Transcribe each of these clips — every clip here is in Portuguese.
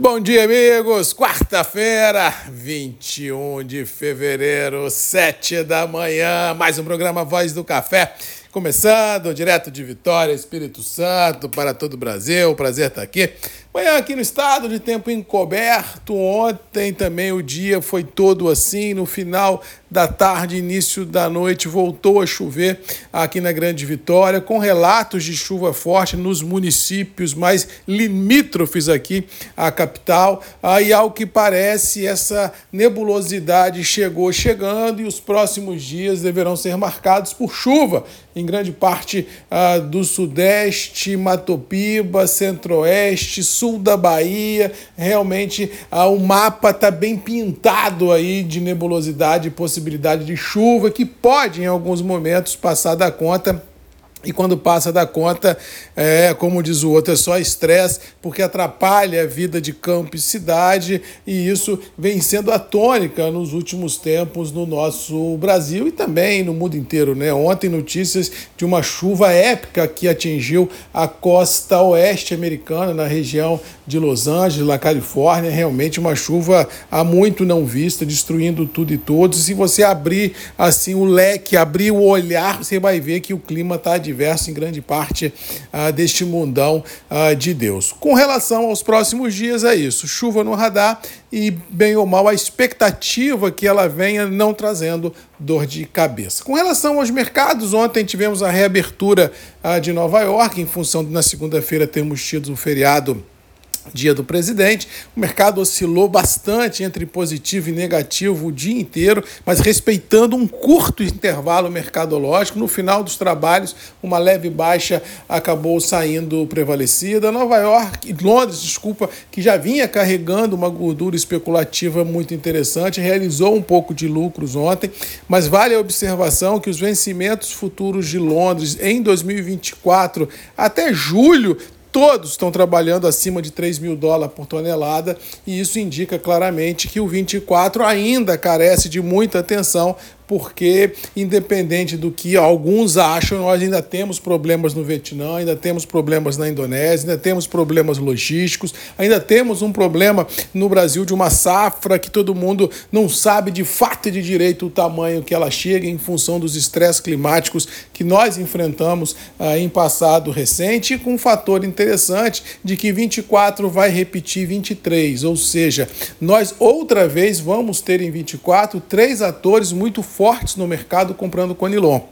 Bom dia, amigos. Quarta-feira, 21 de fevereiro, 7 da manhã. Mais um programa Voz do Café. Começando direto de Vitória, Espírito Santo, para todo o Brasil. Prazer estar aqui. Manhã aqui no estado de tempo encoberto. Ontem também o dia foi todo assim. No final da tarde, início da noite, voltou a chover aqui na Grande Vitória, com relatos de chuva forte nos municípios mais limítrofes aqui à capital. Aí, ao que parece, essa nebulosidade chegou chegando e os próximos dias deverão ser marcados por chuva em grande parte ah, do Sudeste, Matopiba, Centro-Oeste, sul da Bahia. Realmente ah, o mapa está bem pintado aí de nebulosidade e possibilidade de chuva que pode, em alguns momentos, passar da conta e quando passa da conta, é, como diz o outro, é só estresse, porque atrapalha a vida de campo e cidade, e isso vem sendo a tônica nos últimos tempos no nosso Brasil e também no mundo inteiro. Né? Ontem, notícias de uma chuva épica que atingiu a costa oeste americana, na região de Los Angeles, na Califórnia. Realmente uma chuva há muito não vista, destruindo tudo e todos. Se você abrir assim o leque, abrir o olhar, você vai ver que o clima está diverso em grande parte ah, deste mundão ah, de Deus. Com relação aos próximos dias, é isso: chuva no radar e, bem ou mal, a expectativa que ela venha não trazendo dor de cabeça. Com relação aos mercados, ontem tivemos a reabertura ah, de Nova York, em função de na segunda-feira termos tido um feriado dia do presidente. O mercado oscilou bastante entre positivo e negativo o dia inteiro, mas respeitando um curto intervalo mercadológico. No final dos trabalhos, uma leve baixa acabou saindo prevalecida. Nova York, Londres, desculpa, que já vinha carregando uma gordura especulativa muito interessante, realizou um pouco de lucros ontem, mas vale a observação que os vencimentos futuros de Londres em 2024 até julho todos estão trabalhando acima de 3 mil dólares por tonelada, e isso indica claramente que o 24 ainda carece de muita atenção porque, independente do que alguns acham, nós ainda temos problemas no Vietnã, ainda temos problemas na Indonésia, ainda temos problemas logísticos, ainda temos um problema no Brasil de uma safra que todo mundo não sabe de fato e de direito o tamanho que ela chega em função dos estresses climáticos que nós enfrentamos ah, em passado recente, com um fator interessante de que 24 vai repetir 23, ou seja, nós outra vez vamos ter em 24 três atores muito fortes fortes no mercado comprando Conilon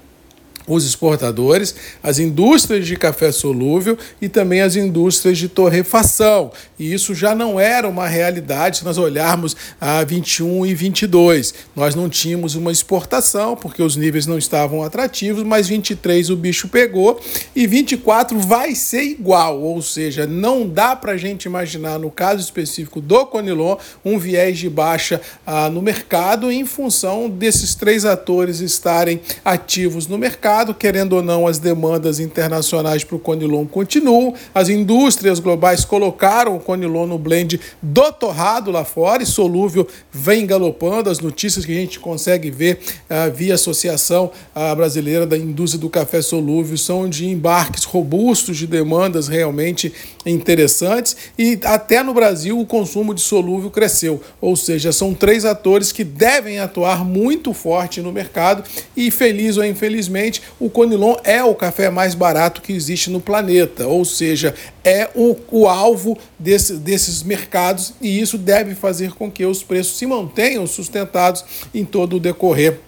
os exportadores, as indústrias de café solúvel e também as indústrias de torrefação. E isso já não era uma realidade se nós olharmos a 21 e 22. Nós não tínhamos uma exportação porque os níveis não estavam atrativos, mas 23 o bicho pegou e 24 vai ser igual, ou seja, não dá para a gente imaginar no caso específico do Conilon um viés de baixa ah, no mercado em função desses três atores estarem ativos no mercado mercado, querendo ou não, as demandas internacionais para o Conilon continuam. As indústrias globais colocaram o Conilon no blend do torrado lá fora e solúvel vem galopando. As notícias que a gente consegue ver uh, via Associação uh, Brasileira da Indústria do Café Solúvel são de embarques robustos, de demandas realmente interessantes e até no Brasil o consumo de solúvel cresceu. Ou seja, são três atores que devem atuar muito forte no mercado e, feliz ou infelizmente, o Conilon é o café mais barato que existe no planeta, ou seja, é o, o alvo desse, desses mercados e isso deve fazer com que os preços se mantenham sustentados em todo o decorrer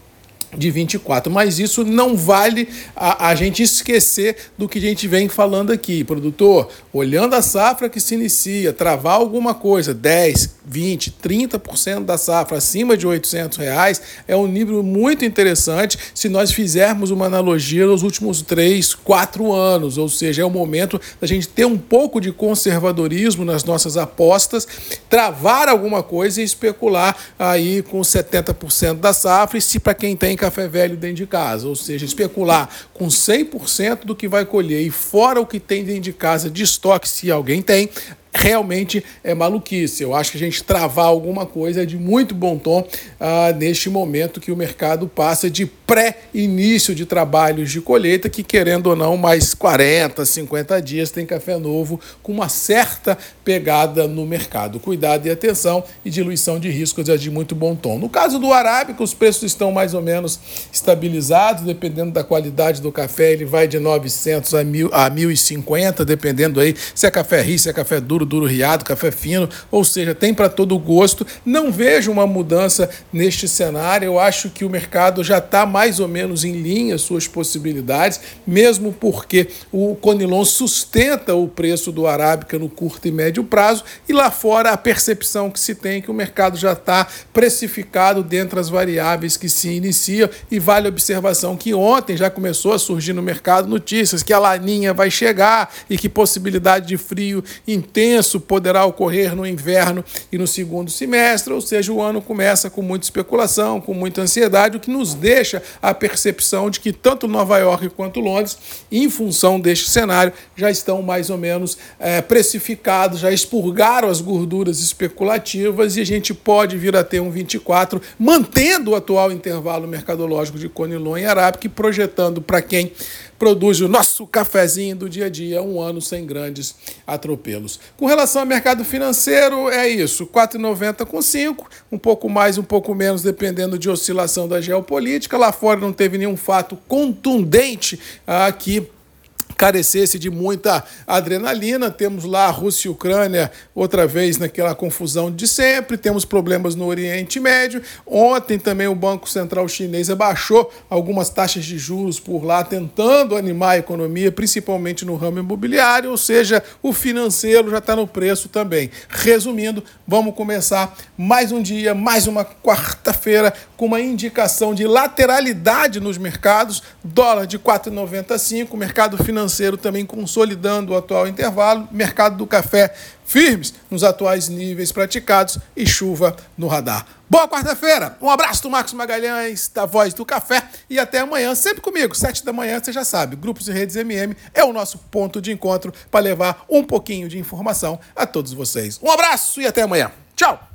de 24. Mas isso não vale a, a, gente esquecer do que a gente vem falando aqui. Produtor, olhando a safra que se inicia, travar alguma coisa, 10, 20, 30% da safra acima de 800 reais, é um nível muito interessante se nós fizermos uma analogia nos últimos 3, 4 anos. Ou seja, é o momento da gente ter um pouco de conservadorismo nas nossas apostas, travar alguma coisa e especular aí com 70% da safra. E se para quem tem café velho dentro de casa, ou seja, especular com 100% do que vai colher e fora o que tem dentro de casa de estoque, se alguém tem, realmente é maluquice. Eu acho que a gente travar alguma coisa é de muito bom tom ah, neste momento que o mercado passa de pré-início de trabalhos de colheita, que querendo ou não, mais 40, 50 dias tem café novo com uma certa pegada no mercado. Cuidado e atenção e diluição de riscos é de muito bom tom. No caso do arábica, os preços estão mais ou menos estabilizados, dependendo da qualidade do café, ele vai de 900 a, 1000, a 1050, dependendo aí se é café ri, se é café duro, duro riado, café fino, ou seja, tem para todo gosto. Não vejo uma mudança neste cenário, eu acho que o mercado já está mais ou menos em linha suas possibilidades, mesmo porque o Conilon sustenta o preço do arábica no curto e médio prazo. E lá fora a percepção que se tem é que o mercado já está precificado dentro das variáveis que se iniciam e vale a observação que ontem já começou a surgir no mercado notícias que a laninha vai chegar e que possibilidade de frio intenso poderá ocorrer no inverno e no segundo semestre, ou seja, o ano começa com muita especulação, com muita ansiedade, o que nos deixa a percepção de que tanto Nova York quanto Londres, em função deste cenário, já estão mais ou menos é, precificados, já expurgaram as gorduras especulativas e a gente pode vir a ter um 24, mantendo o atual intervalo mercadológico de Conilon e Arábica e projetando para quem produz o nosso cafezinho do dia a dia, um ano sem grandes atropelos. Com relação ao mercado financeiro, é isso, 4,90 com 5, um pouco mais, um pouco menos, dependendo de oscilação da geopolítica. Lá fora não teve nenhum fato contundente aqui carecesse de muita adrenalina. Temos lá a Rússia e a Ucrânia outra vez naquela confusão de sempre. Temos problemas no Oriente Médio. Ontem também o Banco Central Chinês abaixou algumas taxas de juros por lá, tentando animar a economia, principalmente no ramo imobiliário, ou seja, o financeiro já está no preço também. Resumindo, vamos começar mais um dia, mais uma quarta-feira, com uma indicação de lateralidade nos mercados. Dólar de 4,95, mercado financeiro financeiro também consolidando o atual intervalo, mercado do café firmes nos atuais níveis praticados e chuva no radar. Boa quarta-feira, um abraço do Marcos Magalhães, da Voz do Café, e até amanhã, sempre comigo, sete da manhã, você já sabe, Grupos e Redes MM é o nosso ponto de encontro para levar um pouquinho de informação a todos vocês. Um abraço e até amanhã. Tchau!